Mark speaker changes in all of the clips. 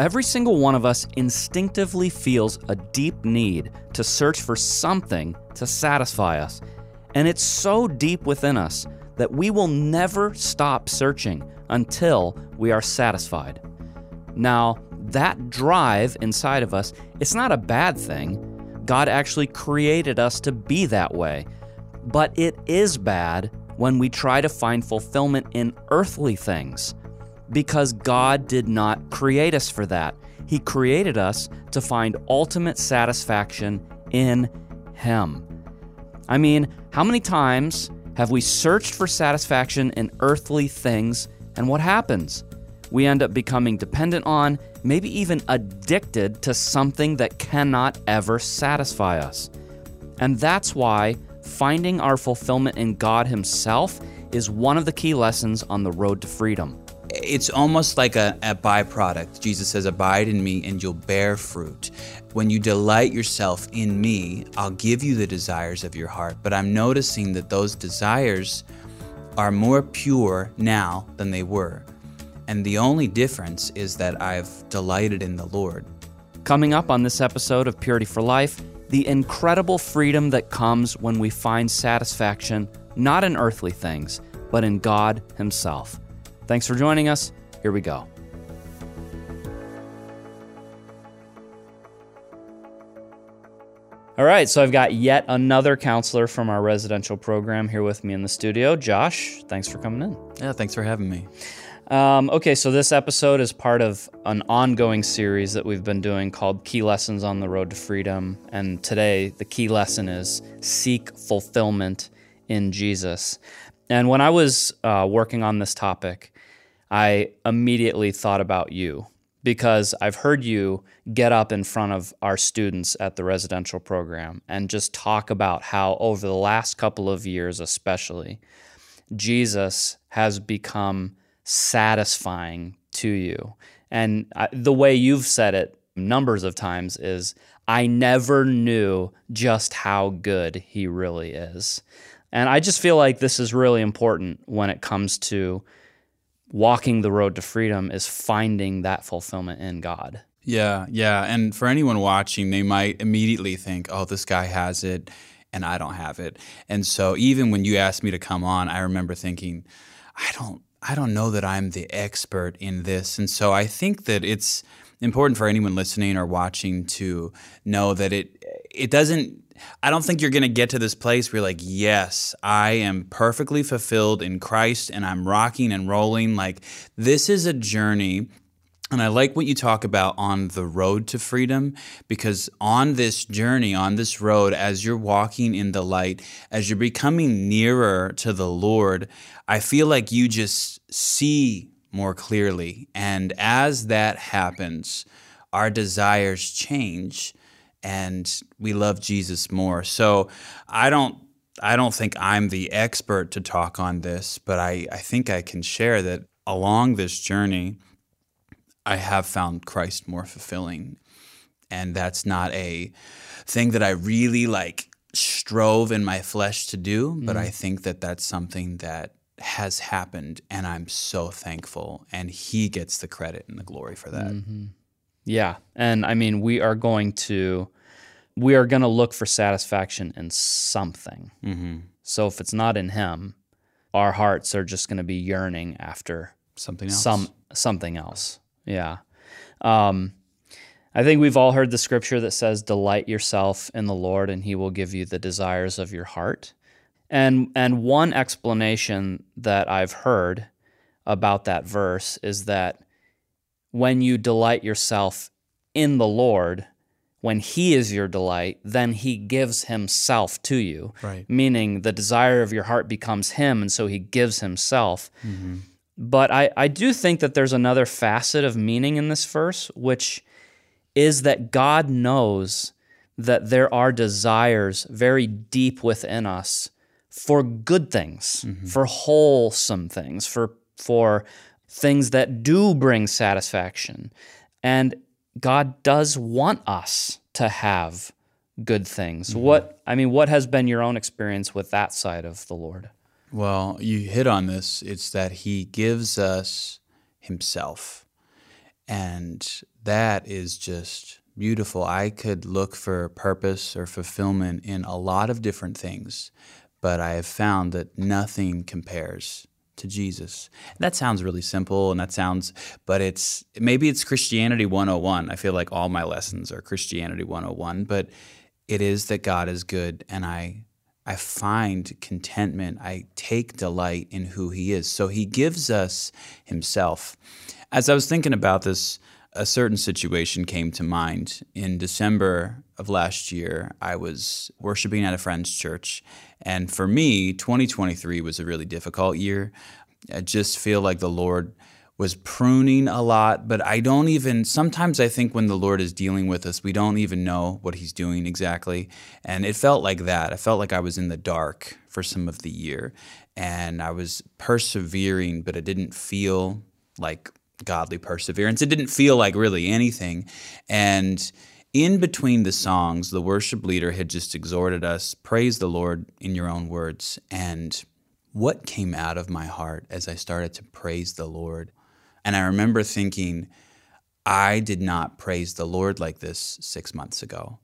Speaker 1: Every single one of us instinctively feels a deep need to search for something to satisfy us. And it's so deep within us that we will never stop searching until we are satisfied. Now, that drive inside of us, it's not a bad thing. God actually created us to be that way. But it is bad when we try to find fulfillment in earthly things because God did not create us for that. He created us to find ultimate satisfaction in Him. I mean, how many times have we searched for satisfaction in earthly things, and what happens? We end up becoming dependent on, maybe even addicted to something that cannot ever satisfy us. And that's why finding our fulfillment in God Himself is one of the key lessons on the road to freedom
Speaker 2: it's almost like a, a, byproduct. Jesus says, Abide in me and you'll bear fruit. When you delight yourself in me, I'll give you the desires of your heart. But I'm noticing that those desires are more pure now than they were. And the only difference is that I've delighted in the Lord.
Speaker 1: Coming up on this episode of Purity for Life, the incredible freedom that comes when we find satisfaction not in earthly things, but in God Himself. Thanks for joining us. Here we go. All right, so I've got yet another counselor from our residential program here with me in the studio. Josh, thanks for coming in.
Speaker 2: Yeah, thanks for having me.
Speaker 1: Um, okay, so this episode is part of an ongoing series that we've been doing called Key Lessons on the Road to Freedom. And today, the key lesson is seek fulfillment in Jesus. And when I was uh, working on this topic, I immediately thought about you because I've heard you get up in front of our students at the residential program and just talk about how, over the last couple of years, especially, Jesus has become satisfying to you. And the way you've said it numbers of times is, I never knew just how good he really is. And I just feel like this is really important when it comes to walking the road to freedom is finding that fulfillment in God.
Speaker 2: Yeah, yeah. And for anyone watching, they might immediately think, oh, this guy has it and I don't have it. And so even when you asked me to come on, I remember thinking, I don't I don't know that I'm the expert in this. And so I think that it's important for anyone listening or watching to know that it it doesn't I don't think you're going to get to this place where you're like, yes, I am perfectly fulfilled in Christ and I'm rocking and rolling. Like, this is a journey. And I like what you talk about on the road to freedom because on this journey, on this road, as you're walking in the light, as you're becoming nearer to the Lord, I feel like you just see more clearly. And as that happens, our desires change and we love Jesus more. So I don't I don't think I'm the expert to talk on this, but I, I think I can share that along this journey, I have found Christ more fulfilling. And that's not a thing that I really like strove in my flesh to do, but mm. I think that that's something that has happened and I'm so thankful and he gets the credit and the glory for that. Mm-hmm.
Speaker 1: Yeah. And I mean, we are going to we are going to look for satisfaction in something. Mm-hmm. So if it's not in him, our hearts are just going to be yearning after
Speaker 2: something else.
Speaker 1: Some something else. Yeah. Um, I think we've all heard the scripture that says, "Delight yourself in the Lord, and He will give you the desires of your heart." And and one explanation that I've heard about that verse is that when you delight yourself in the Lord, when he is your delight, then he gives himself to you.
Speaker 2: Right.
Speaker 1: Meaning the desire of your heart becomes him, and so he gives himself. Mm-hmm. But I, I do think that there's another facet of meaning in this verse, which is that God knows that there are desires very deep within us for good things, mm-hmm. for wholesome things, for for things that do bring satisfaction. And God does want us to have good things. Mm-hmm. What I mean, what has been your own experience with that side of the Lord?
Speaker 2: Well, you hit on this. It's that He gives us Himself. And that is just beautiful. I could look for purpose or fulfillment in a lot of different things, but I have found that nothing compares to Jesus. That sounds really simple and that sounds but it's maybe it's Christianity 101. I feel like all my lessons are Christianity 101, but it is that God is good and I I find contentment. I take delight in who he is. So he gives us himself. As I was thinking about this, a certain situation came to mind. In December of last year, I was worshiping at a friend's church. And for me, 2023 was a really difficult year. I just feel like the Lord was pruning a lot, but I don't even, sometimes I think when the Lord is dealing with us, we don't even know what He's doing exactly. And it felt like that. I felt like I was in the dark for some of the year. And I was persevering, but it didn't feel like godly perseverance. It didn't feel like really anything. And in between the songs, the worship leader had just exhorted us praise the Lord in your own words. And what came out of my heart as I started to praise the Lord? And I remember thinking, I did not praise the Lord like this six months ago.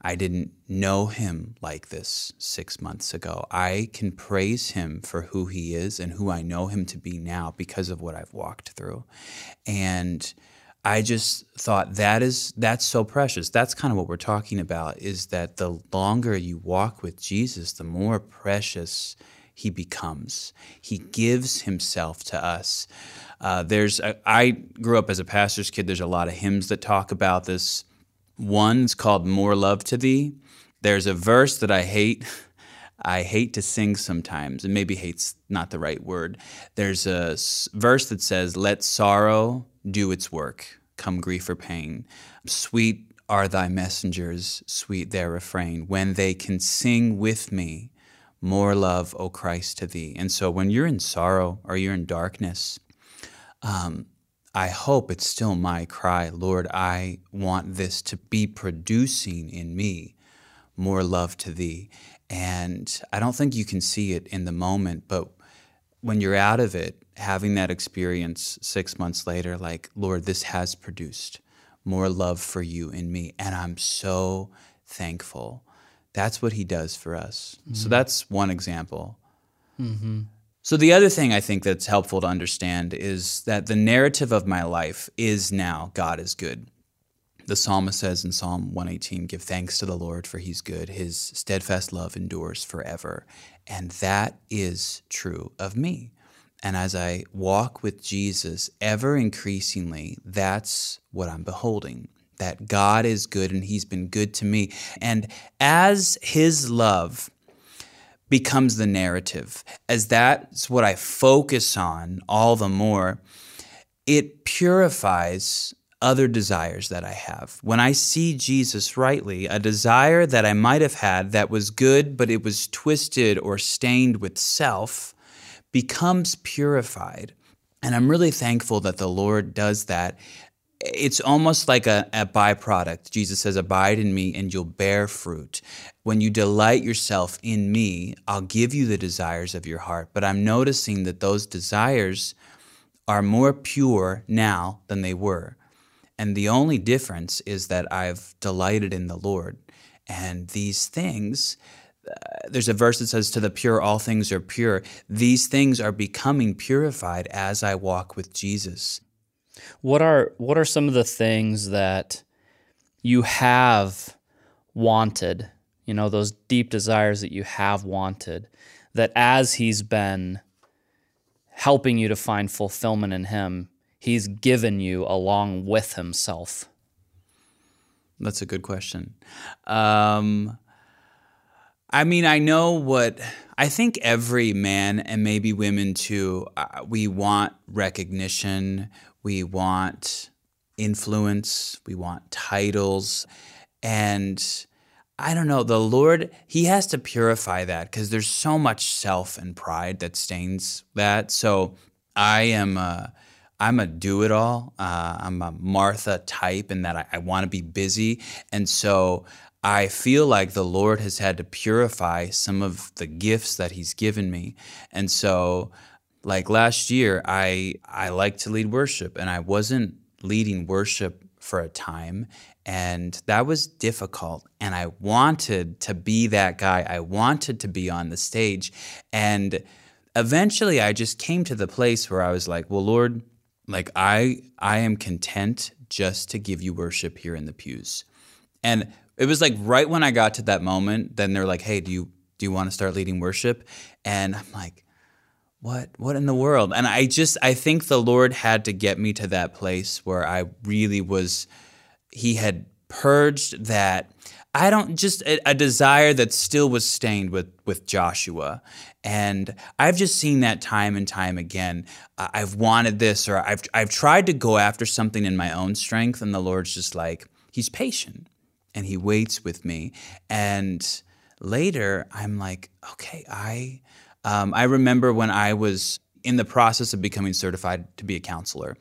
Speaker 2: I didn't know him like this six months ago. I can praise him for who he is and who I know him to be now because of what I've walked through. And I just thought that is that's so precious. That's kind of what we're talking about is that the longer you walk with Jesus, the more precious he becomes. He gives himself to us. Uh, there's a, I grew up as a pastor's kid. There's a lot of hymns that talk about this One's called More Love to Thee. There's a verse that I hate. I hate to sing sometimes, and maybe hate's not the right word. There's a verse that says, Let sorrow do its work, come grief or pain. Sweet are thy messengers, sweet their refrain, when they can sing with me, More love, O Christ, to thee. And so when you're in sorrow or you're in darkness, um, I hope it's still my cry, Lord, I want this to be producing in me more love to thee. And I don't think you can see it in the moment, but when you're out of it, having that experience six months later, like, Lord, this has produced more love for you in me. And I'm so thankful. That's what he does for us. Mm-hmm. So that's one example. Mm-hmm. So, the other thing I think that's helpful to understand is that the narrative of my life is now God is good. The psalmist says in Psalm 118, Give thanks to the Lord, for he's good. His steadfast love endures forever. And that is true of me. And as I walk with Jesus ever increasingly, that's what I'm beholding that God is good and he's been good to me. And as his love becomes the narrative. As that's what I focus on all the more, it purifies other desires that I have. When I see Jesus rightly, a desire that I might have had that was good, but it was twisted or stained with self, becomes purified. And I'm really thankful that the Lord does that it's almost like a, a, byproduct. Jesus says, Abide in me and you'll bear fruit. When you delight yourself in me, I'll give you the desires of your heart. But I'm noticing that those desires are more pure now than they were. And the only difference is that I've delighted in the Lord. And these things, uh, there's a verse that says, To the pure, all things are pure. These things are becoming purified as I walk with Jesus.
Speaker 1: What are what are some of the things that you have wanted? You know, those deep desires that you have wanted that as he's been helping you to find fulfillment in him, he's given you along with himself.
Speaker 2: That's a good question. Um, I mean, I know what I think every man and maybe women too, uh, we want recognition we want influence, we want titles. And I don't know, the Lord, He has to purify that because there's so much self and pride that stains that. So I am a, I'm a do it all. Uh, I'm a Martha type in that I, I want to be busy. And so I feel like the Lord has had to purify some of the gifts that He's given me. And so like last year i i like to lead worship and i wasn't leading worship for a time and that was difficult and i wanted to be that guy. I wanted to be on the stage and eventually i just came to the place where i was like well lord like i i am content just to give you worship here in the pews. And it was like right when i got to that moment then they're like hey do you do you want to start leading worship? And i'm like what what in the world? And i just i think the lord had to get me to that place where i really was he had purged that. I don't just a, a desire that still was stained with with joshua. And i've just seen that time and time again. I've wanted this or i've i've tried to go after something in my own strength and the lord's just like he's patient and he waits with me. And later i'm like okay i um, I remember when I was in the process of becoming certified to be a counselor,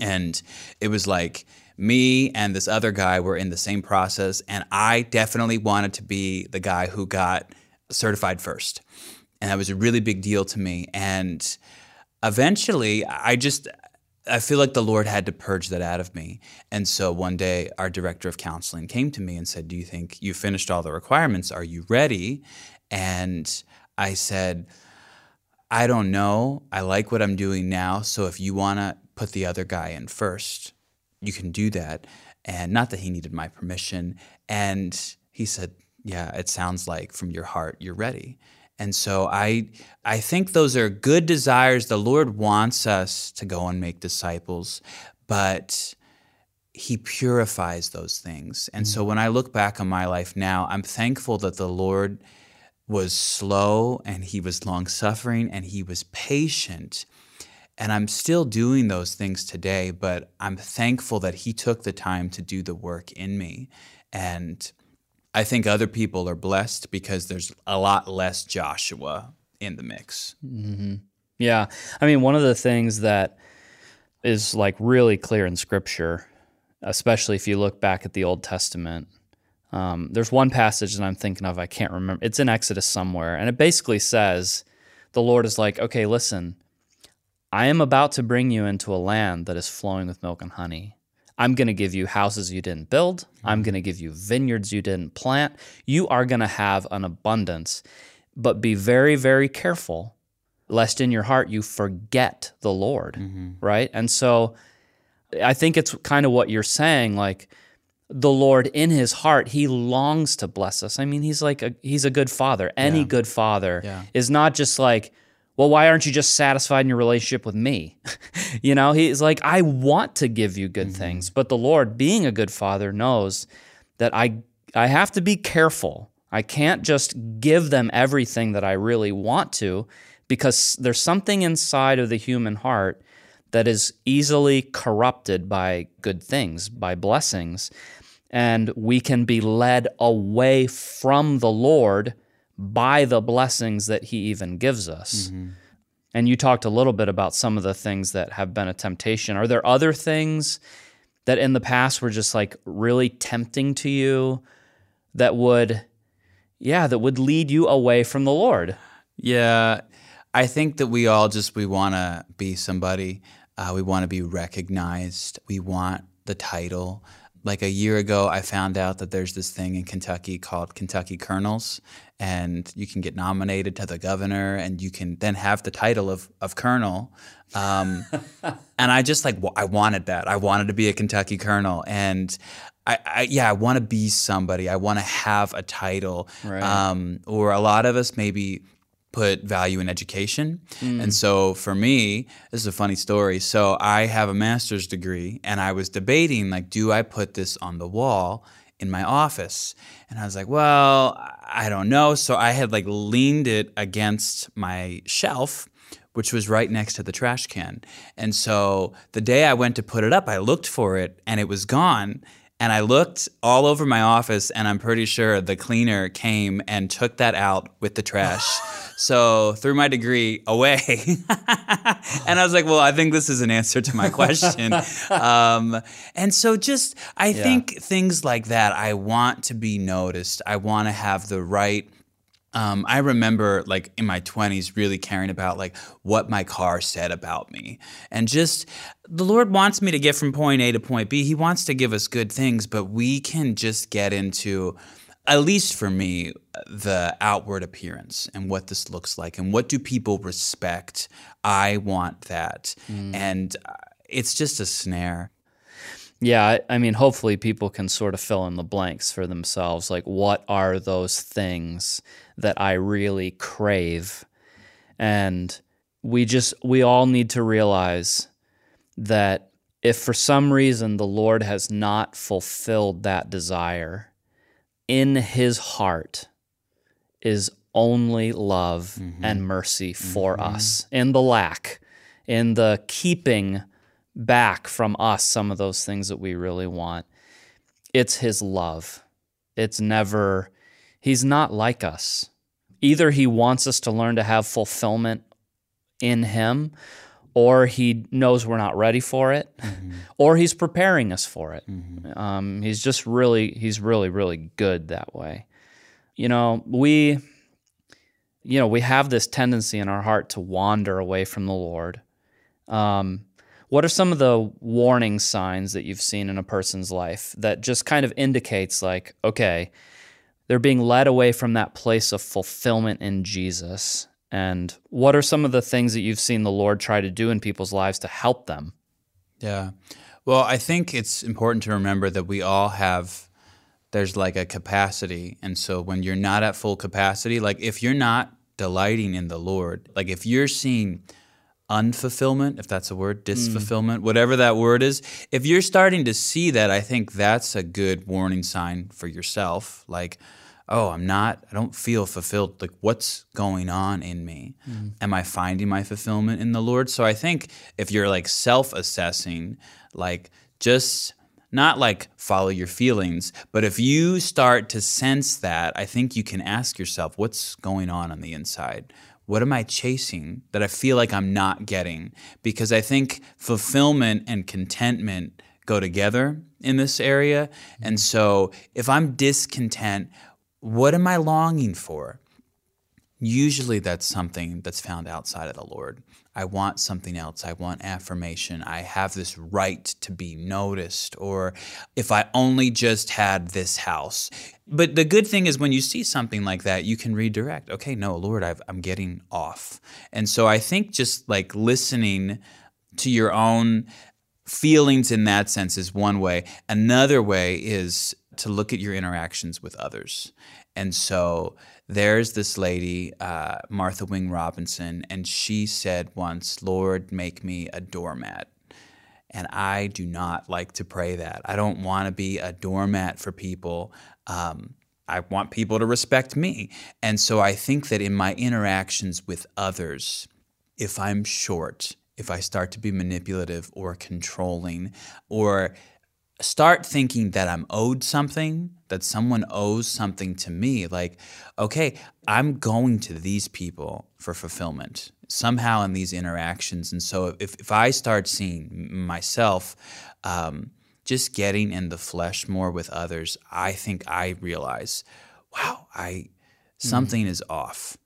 Speaker 2: and it was like me and this other guy were in the same process, and I definitely wanted to be the guy who got certified first, and that was a really big deal to me. And eventually, I just I feel like the Lord had to purge that out of me. And so one day, our director of counseling came to me and said, Do you think you finished all the requirements? Are you ready? And I said, I don't know. I like what I'm doing now. So if you want to put the other guy in first, you can do that. And not that he needed my permission. And he said, Yeah, it sounds like from your heart you're ready. And so I I think those are good desires. The Lord wants us to go and make disciples, but he purifies those things. And mm-hmm. so when I look back on my life now, I'm thankful that the Lord was slow and he was long suffering and he was patient. And I'm still doing those things today, but I'm thankful that he took the time to do the work in me. And I think other people are blessed because there's a lot less Joshua in the mix.
Speaker 1: Mm-hmm. Yeah. I mean, one of the things that is like really clear in scripture, especially if you look back at the Old Testament, um, there's one passage that I'm thinking of, I can't remember. It's in Exodus somewhere, and it basically says, The Lord is like, okay, listen, I am about to bring you into a land that is flowing with milk and honey. I'm going to give you houses you didn't build. I'm going to give you vineyards you didn't plant. You are going to have an abundance, but be very, very careful lest in your heart you forget the Lord, mm-hmm. right? And so I think it's kind of what you're saying like, the Lord in his heart, he longs to bless us. I mean, he's like a he's a good father. Any yeah. good father yeah. is not just like, well, why aren't you just satisfied in your relationship with me? you know, he's like, I want to give you good mm-hmm. things, but the Lord, being a good father, knows that I I have to be careful. I can't just give them everything that I really want to because there's something inside of the human heart that is easily corrupted by good things, by blessings. And we can be led away from the Lord by the blessings that He even gives us. Mm-hmm. And you talked a little bit about some of the things that have been a temptation. Are there other things that in the past were just like really tempting to you that would, yeah, that would lead you away from the Lord?
Speaker 2: Yeah. I think that we all just we want to be somebody. Uh, we want to be recognized. We want the title. Like a year ago, I found out that there's this thing in Kentucky called Kentucky Colonels, and you can get nominated to the governor, and you can then have the title of of colonel. Um, and I just like I wanted that. I wanted to be a Kentucky Colonel, and I, I, yeah, I want to be somebody. I want to have a title. Right. Um, or a lot of us maybe put value in education. Mm. And so for me, this is a funny story. So I have a master's degree and I was debating like do I put this on the wall in my office? And I was like, well, I don't know. So I had like leaned it against my shelf which was right next to the trash can. And so the day I went to put it up, I looked for it and it was gone. And I looked all over my office, and I'm pretty sure the cleaner came and took that out with the trash. So threw my degree away. and I was like, well, I think this is an answer to my question. um, and so just, I yeah. think things like that, I want to be noticed. I want to have the right Um, I remember like in my 20s really caring about like what my car said about me. And just the Lord wants me to get from point A to point B. He wants to give us good things, but we can just get into at least for me the outward appearance and what this looks like and what do people respect. I want that. Mm. And uh, it's just a snare.
Speaker 1: Yeah, I mean, hopefully people can sort of fill in the blanks for themselves. Like, what are those things that I really crave? And we just, we all need to realize that if for some reason the Lord has not fulfilled that desire, in his heart is only love mm-hmm. and mercy for mm-hmm. us in the lack, in the keeping back from us some of those things that we really want. It's His love. It's never, He's not like us. Either He wants us to learn to have fulfillment in Him, or He knows we're not ready for it, mm-hmm. or He's preparing us for it. Mm-hmm. Um, he's just really, He's really, really good that way. You know, we, you know, we have this tendency in our heart to wander away from the Lord. Um, what are some of the warning signs that you've seen in a person's life that just kind of indicates, like, okay, they're being led away from that place of fulfillment in Jesus? And what are some of the things that you've seen the Lord try to do in people's lives to help them?
Speaker 2: Yeah. Well, I think it's important to remember that we all have there's like a capacity. And so when you're not at full capacity, like if you're not delighting in the Lord, like if you're seeing unfulfillment, if that's a word, disfulfillment, mm. whatever that word is, if you're starting to see that, I think that's a good warning sign for yourself. Like, oh, I'm not, I don't feel fulfilled. Like, what's going on in me? Mm. Am I finding my fulfillment in the Lord? So I think if you're like self assessing, like, just not like follow your feelings, but if you start to sense that, I think you can ask yourself, what's going on on the inside? what am I chasing that I feel like I'm not getting? Because I think fulfillment and contentment go together in this area. And so if I'm discontent, what am I longing for? Usually that's something that's found outside of the Lord. I want something else. I want affirmation. I have this right to be noticed. Or if I only just had this house. But the good thing is when you see something like that, you can redirect. Okay, no, Lord, i am getting off. And so I think just like listening to your own feelings in that sense is one way. Another way is to look at your interactions with others. And so there's this lady, uh, Martha Wing Robinson, and she said once, Lord, make me a doormat. And I do not like to pray that. I don't want to be a doormat for people. Um, I want people to respect me. And so I think that in my interactions with others, if I'm short, if I start to be manipulative or controlling, or start thinking that I'm owed something, that someone owes something to me. Like, okay, I'm going to these people for fulfillment somehow in these interactions. And so if, if I start seeing myself um, just getting in the flesh more with others, I think I realize, wow, I something mm. is off.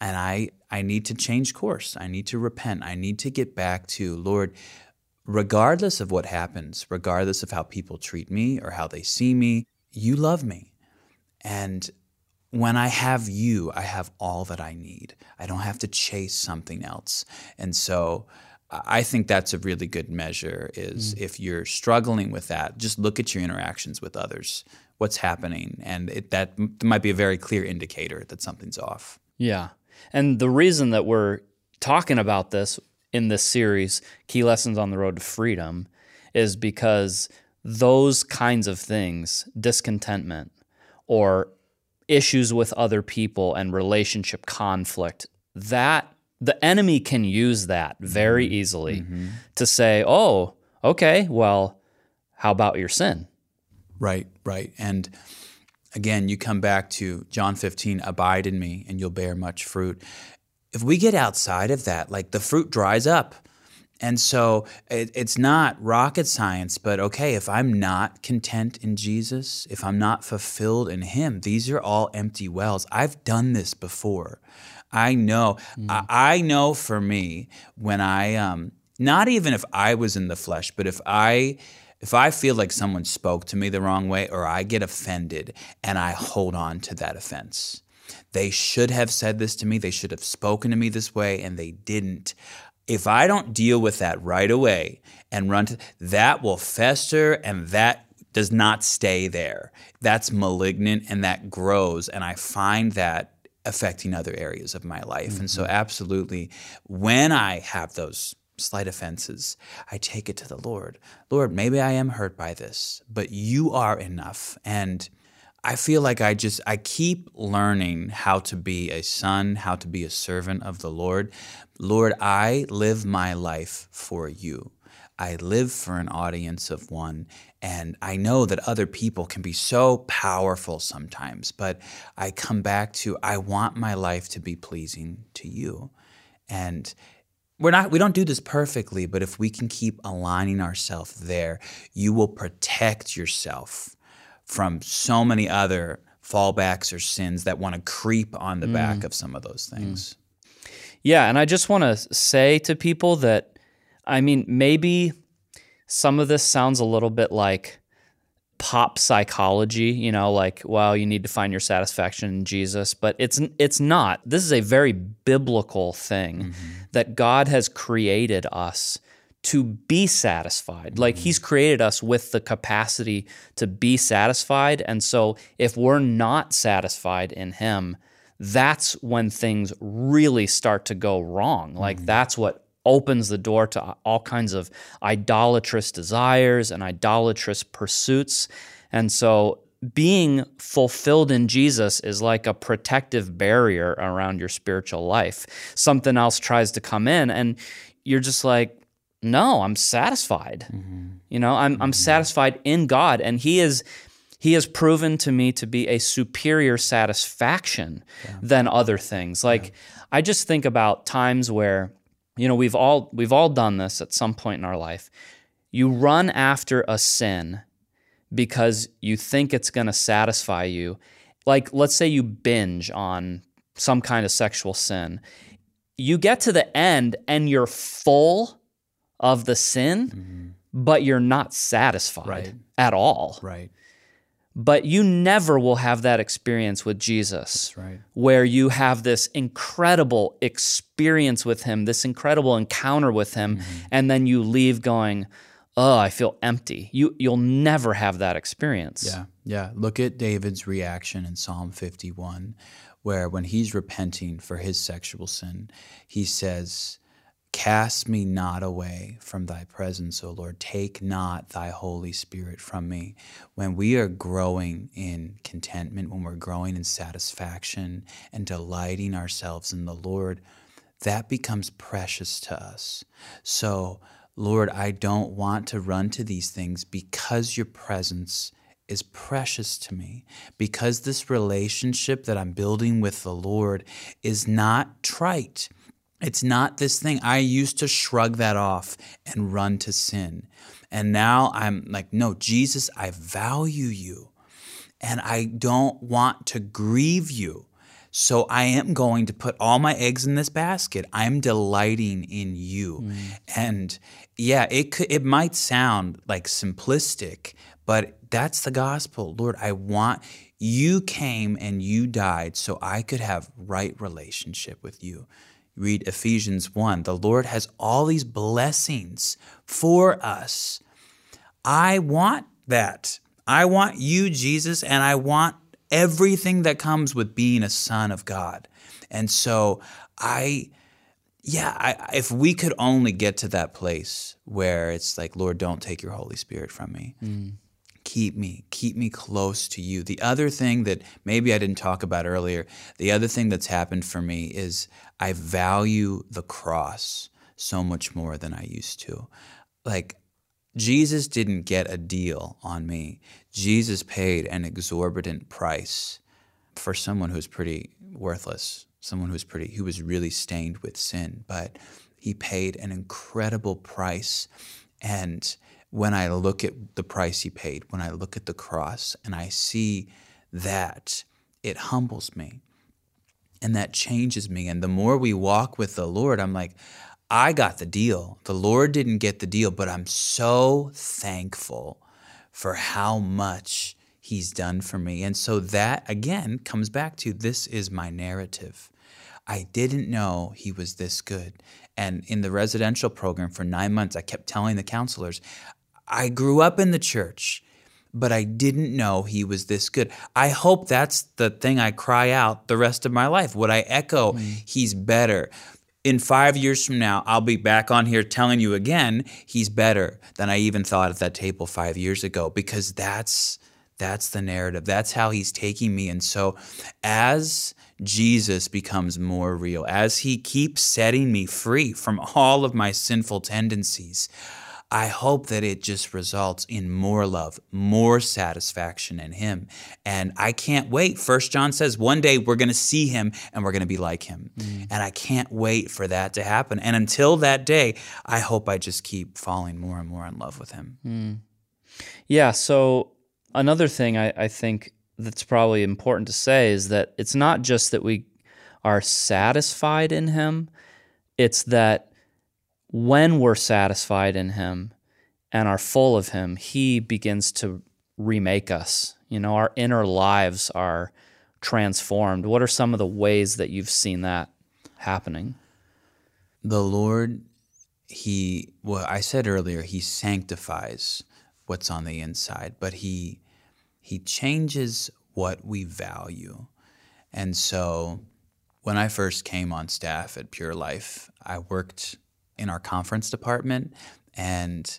Speaker 2: And I, I need to change course. I need to repent. I need to get back to, Lord, regardless of what happens, regardless of how people treat me or how they see me, you love me. And when I have you, I have all that I need. I don't have to chase something else. And so I think that's a really good measure is mm. if you're struggling with that, just look at your interactions with others. What's happening? And it, that might be a very clear indicator that something's off.
Speaker 1: Yeah. And the reason that we're talking about this in this series, Key Lessons on the Road to Freedom, is because those kinds of things, discontentment or issues with other people and relationship conflict, that the enemy can use that very mm-hmm. easily mm-hmm. to say, oh, okay, well, how about your sin?
Speaker 2: Right, right. And again, you come back to John 15, abide in me and you'll bear much fruit if we get outside of that, like the fruit dries up. And so it, it's not rocket science, but okay, if I'm not content in Jesus, if I'm not fulfilled in Him, these are all empty wells. I've done this before. I know. Mm. I, I, know for me when I um, not even if I was in the flesh, but if I if I feel like someone spoke to me the wrong way or I get offended and I hold on to that offense. They should have said this to me. They should have spoken to me this way, and they didn't if I don't deal with that right away and run to that will fester and that does not stay there. That's malignant and that grows. And I find that affecting other areas of my life. Mm-hmm. And so, mm-hmm. absolutely, when I have those slight offenses, I take it to the Lord. Lord, maybe I am hurt by this, but you are enough. And I feel like I just I keep learning how to be a son, how to be a servant of the Lord. Lord, I live my life for you. I live for an audience of one. And I know that other people can be so powerful sometimes, but I come back to I want my life to be pleasing to you. And we're not we don't do this perfectly, but if we can keep aligning ourselves there, you will protect yourself from so many other fallbacks or sins that want to creep on the mm. back of some of those things.
Speaker 1: Mm. Yeah, and I just want to say to people that I mean maybe some of this sounds a little bit like pop psychology, you know, like well, you need to find your satisfaction in Jesus, but it's it's not. This is a very biblical thing mm-hmm. that God has created us to be satisfied. Mm-hmm. Like he's created us with the capacity to be satisfied. And so if we're not satisfied in him, that's when things really start to go wrong. Like mm-hmm. that's what opens the door to all kinds of idolatrous desires and idolatrous pursuits. And so being fulfilled in Jesus is like a protective barrier around your spiritual life. Something else tries to come in and you're just like, no, I'm satisfied. Mm-hmm. You know, I'm, mm-hmm. I'm satisfied in God, and He is He has proven to me to be a superior satisfaction yeah. than other things. Like yeah. I just think about times where, you know, we've all we've all done this at some point in our life. You run after a sin because you think it's going to satisfy you. Like let's say you binge on some kind of sexual sin. You get to the end and you're full of the sin, mm-hmm. but you're not satisfied right. at all.
Speaker 2: Right.
Speaker 1: But you never will have that experience with Jesus, right. where you have this incredible experience with Him, this incredible encounter with Him, mm-hmm. and then you leave going, "Oh, I feel empty." You you'll never have that experience.
Speaker 2: Yeah, yeah. Look at David's reaction in Psalm fifty-one, where when he's repenting for his sexual sin, he says, Cast me not away from thy presence, O Lord. Take not thy Holy Spirit from me. When we are growing in contentment, when we're growing in satisfaction and delighting ourselves in the Lord, that becomes precious to us. So, Lord, I don't want to run to these things because your presence is precious to me because this relationship that I'm building with the Lord is not trite. It's not this thing. I used to shrug that off and run to sin. And now I'm like, no, Jesus, I value you and I don't want to grieve you. So I am going to put all my eggs in this basket. I'm delighting in you. Mm. And yeah, it could it might sound like simplistic, but that's the gospel. Lord, I want you came and you died so I could have right relationship with you read Ephesians 1, the Lord has all these blessings for us. I want that. I want you, Jesus, and I want everything that comes with being a son of God. And so I, yeah, I, if we could only get to that place where it's like, Lord, don't take your Holy Spirit from me. Mm keep me, keep me close to you. The other thing that maybe I didn't talk about earlier, the other thing that's happened for me is I value the cross so much more than I used to. Like, Jesus didn't get a deal on me. Jesus paid an exorbitant price for someone who's pretty worthless, someone who's pretty, who was really stained with sin. But He paid an incredible price. And when I look at the price he paid, when I look at the cross and I see that, it humbles me and that changes me. And the more we walk with the Lord, I'm like, I got the deal. The Lord didn't get the deal, but I'm so thankful for how much He's done for me. And so that again comes back to this is my narrative. I didn't know He was this good. And in the residential program for nine months, I kept telling the counselors, I grew up in the church but I didn't know he was this good. I hope that's the thing I cry out the rest of my life. Would I echo, mm. he's better? In five years from now, I'll be back on here telling you again, he's better than I even thought at that table five years ago, because that's that's the narrative. That's how he's taking me. And so as Jesus becomes more real, as he keeps setting me free from all of my sinful tendencies, I hope that it just results in more love, more satisfaction in him. And I can't wait. First John says one day we're going to see him and we're going to be like him. Mm. And I can't wait for that to happen. And until that day, I hope I just keep falling more and more in love with him.
Speaker 1: Mm. Yeah, so another thing I, I think that's probably important to say is that it's not just that we are satisfied in him, it's that when we're satisfied in him and are full of him, he begins to remake us. You know, our inner lives are transformed. What are some of the ways that you've seen that happening?
Speaker 2: The Lord, He, well, I said earlier, He sanctifies what's on the inside, but He, He changes what we value. And so when I first came on staff at Pure Life, I worked in our conference department. And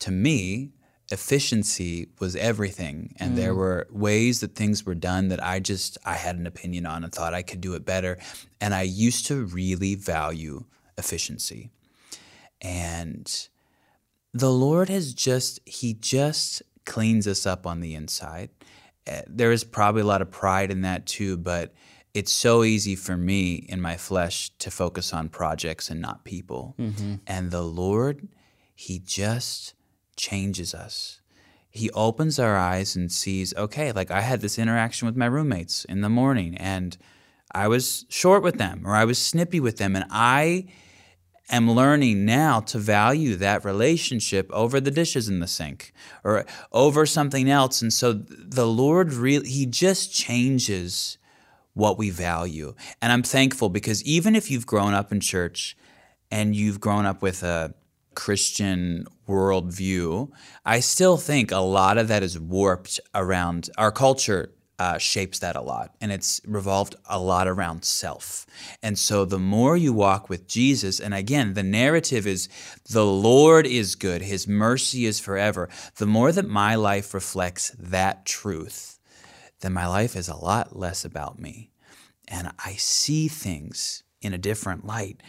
Speaker 2: to me, efficiency was everything and mm. there were ways that things were done that I just I had an opinion on and thought I could do it better and I used to really value efficiency and the Lord has just he just cleans us up on the inside eh, there is probably a lot of pride in that too but it's so easy for me in my flesh to focus on projects and not people. Mm-hmm. And the Lord, He just changes us. He opens our eyes and sees, okay, like I had this interaction with my roommates in the morning and I was short with them or I was snippy with them. And I am learning now to value that relationship over the dishes in the sink or over something else. And so the Lord really, He just changes what we value. And I'm thankful because even if you've grown up in church and you've grown up with a Christian worldview, I still think a lot of that is warped around our culture. Uh, shapes that a lot, and it's revolved a lot around self. And so, the more you walk with Jesus, and again, the narrative is the Lord is good, His mercy is forever. The more that my life reflects that truth, then my life is a lot less about me. And I see things in a different light.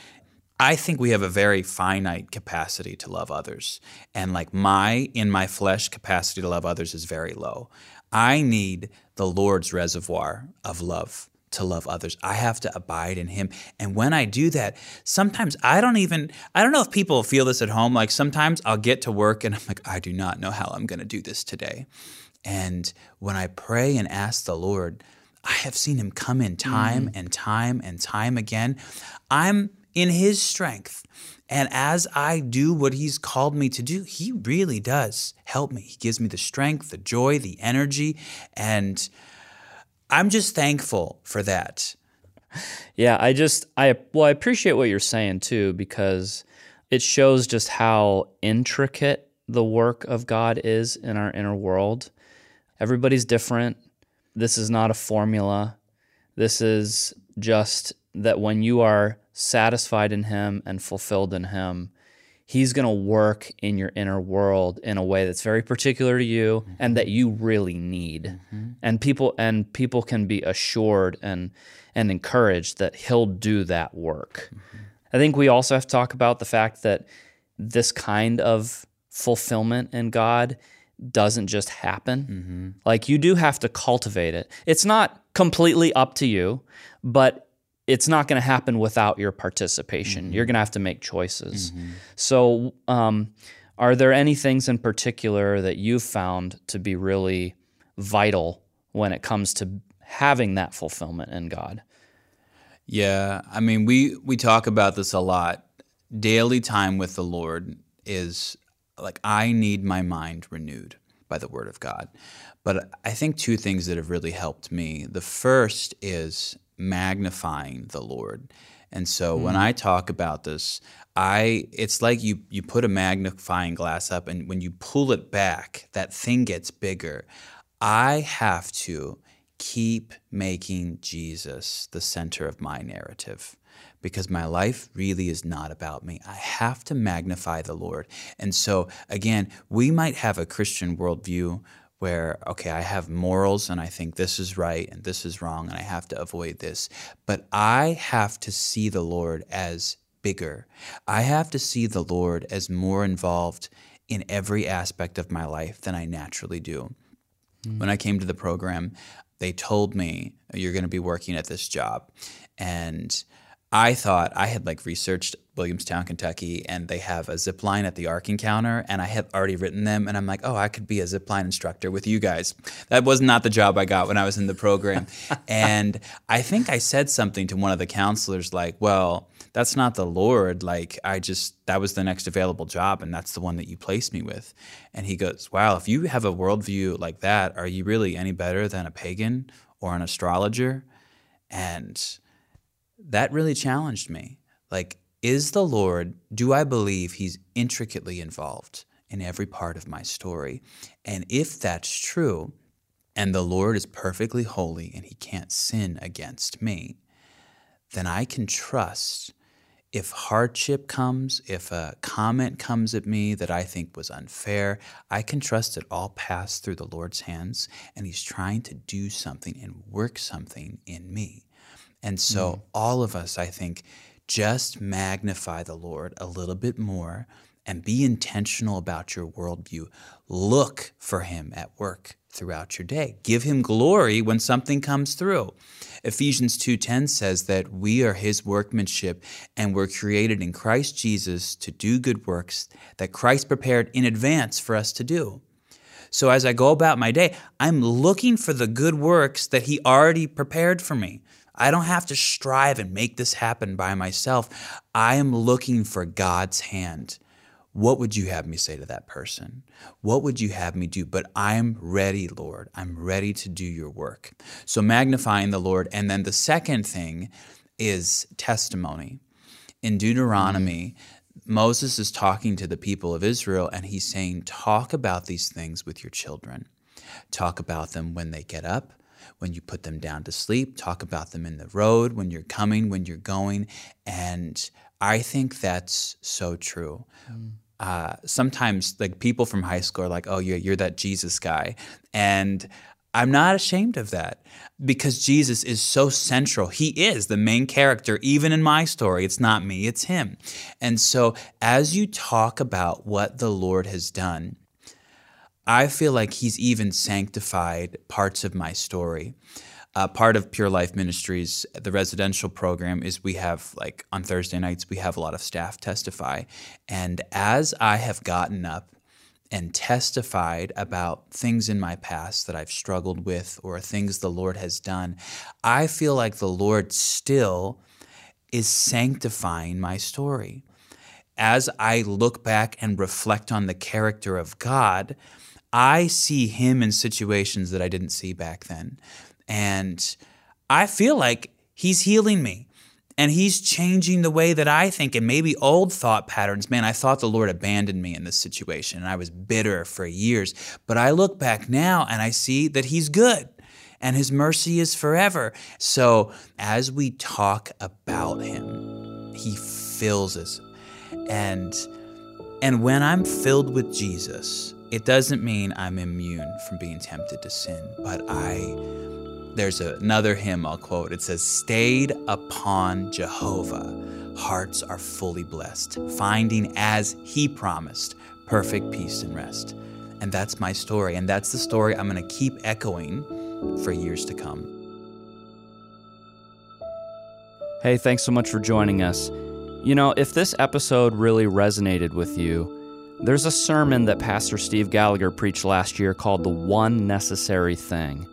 Speaker 2: I think we have a very finite capacity to love others. And like my, in my flesh, capacity to love others is very low. I need the Lord's reservoir of love to love others. I have to abide in him. And when I do that, sometimes I don't even I don't know if people feel this at home like sometimes I'll get to work and I'm like I do not know how I'm going to do this today. And when I pray and ask the Lord, I have seen him come in time mm. and time and time again. I'm in his strength. And as I do what he's called me to do, he really does help me. He gives me the strength, the joy, the energy. And I'm just thankful for that.
Speaker 1: Yeah, I just, I, well, I appreciate what you're saying too, because it shows just how intricate the work of God is in our inner world. Everybody's different. This is not a formula. This is just that when you are satisfied in Him and fulfilled in Him, He's going to work in your inner world in a way that's very particular to you mm-hmm. and that you really need. Mm-hmm. And people and people can be assured and and encouraged that He'll do that work. Mm-hmm. I think we also have to talk about the fact that this kind of fulfillment in God doesn't just happen. Mm-hmm. Like you do have to cultivate it. It's not completely up to you, but it's not going to happen without your participation.
Speaker 2: Mm-hmm.
Speaker 1: You're going to have to make choices. So, um, are there any things in particular that you've found to be really vital when it comes to having that fulfillment in God?
Speaker 2: Yeah, I mean, we we talk about this a lot. Daily time with the Lord is like I need my mind renewed by the Word of God. But I think two things that have really helped me. The first is magnifying the Lord. And so hmm. when I talk about this, I it's like you you put a magnifying glass up and when you pull it back, that thing gets bigger. I have to keep making Jesus the center of my narrative because my life really is not about me. I have to magnify the Lord. And so, again, we might have a Christian worldview where, okay, I have morals and I think this is right and this is wrong and I have to avoid this. But I have to see the Lord as bigger. I have to see the Lord as more involved in every aspect of my life than I naturally do. Hmm. When I came to the program, they told me you're going to be working at this job. And I thought I had like researched Williamstown, Kentucky, and they have a zip line at the Ark Encounter, and I had already written them, and I'm like, oh, I could be a zip line instructor with you guys. That was not the job I got when I was in the program, and I think I said something to one of the counselors like, well, that's not the Lord. Like I just that was the next available job, and that's the one that you placed me with. And he goes, wow, if you have a worldview like that, are you really any better than a pagan or an astrologer? And that really challenged me. Like, is the Lord, do I believe He's intricately involved in every part of my story? And if that's true, and the Lord is perfectly holy and He can't sin against me, then I can trust if hardship comes, if a comment comes at me that I think was unfair, I can trust it all passed through the Lord's hands and He's trying to do something and work something in me. And so, mm. all of us, I think, just magnify the Lord a little bit more and be intentional about your worldview. Look for Him at work throughout your day. Give Him glory when something comes through. Ephesians 2:10 says that we are his workmanship and we're created in Christ Jesus to do good works that Christ prepared in advance for us to do. So as I go about my day, I'm looking for the good works that he already prepared for me. I don't have to strive and make this happen by myself. I am looking for God's hand. What would you have me say to that person? What would you have me do? But I'm ready, Lord. I'm ready to do your work. So magnifying the Lord. And then the second thing is testimony. In Deuteronomy, Moses is talking to the people of Israel and he's saying, Talk about these things with your children. Talk about them when they get up when you put them down to sleep, talk about them in the road, when you're coming, when you're going. And I think that's so true. Mm. Uh, sometimes, like people from high school are like, oh, you're, you're that Jesus guy. And I'm not ashamed of that because Jesus is so central. He is the main character, even in my story. It's not me, it's Him. And so, as you talk about what the Lord has done, I feel like he's even sanctified parts of my story. Uh, part of Pure Life Ministries, the residential program, is we have, like, on Thursday nights, we have a lot of staff testify. And as I have gotten up and testified about things in my past that I've struggled with or things the Lord has done, I feel like the Lord still is sanctifying my story. As I look back and reflect on the character of God, I see him in situations that I didn't see back then. And I feel like he's healing me and he's changing the way that I think and maybe old thought patterns. Man, I thought the Lord abandoned me in this situation and I was bitter for years. But I look back now and I see that he's good and his mercy is forever. So as we talk about him, he fills us. And and when I'm filled with Jesus, it doesn't mean I'm immune from being tempted to sin, but I there's another hymn I'll quote. It says, Stayed upon Jehovah, hearts are fully blessed, finding as he promised perfect peace and rest. And that's my story. And that's the story I'm going to keep echoing for years to come.
Speaker 1: Hey, thanks so much for joining us. You know, if this episode really resonated with you, there's a sermon that Pastor Steve Gallagher preached last year called The One Necessary Thing.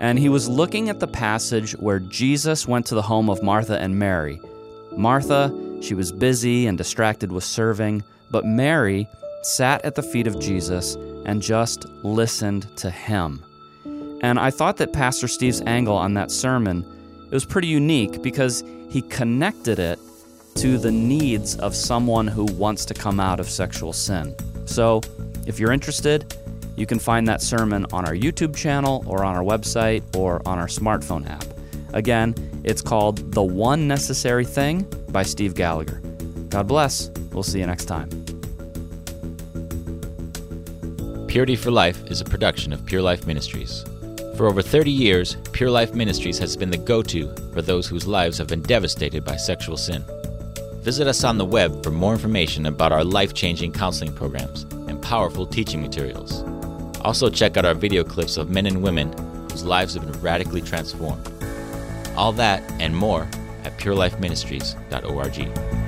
Speaker 1: And he was looking at the passage where Jesus went to the home of Martha and Mary. Martha, she was busy and distracted with serving, but Mary sat at the feet of Jesus and just listened to him. And I thought that Pastor Steve's angle on that sermon it was pretty unique because he connected it to the needs of someone who wants to come out of sexual sin. So, if you're interested, you can find that sermon on our YouTube channel or on our website or on our smartphone app. Again, it's called The One Necessary Thing by Steve Gallagher. God bless. We'll see you next time.
Speaker 3: Purity for Life is a production of Pure Life Ministries. For over 30 years, Pure Life Ministries has been the go to for those whose lives have been devastated by sexual sin. Visit us on the web for more information about our life changing counseling programs and powerful teaching materials. Also, check out our video clips of men and women whose lives have been radically transformed. All that and more at purelifeministries.org.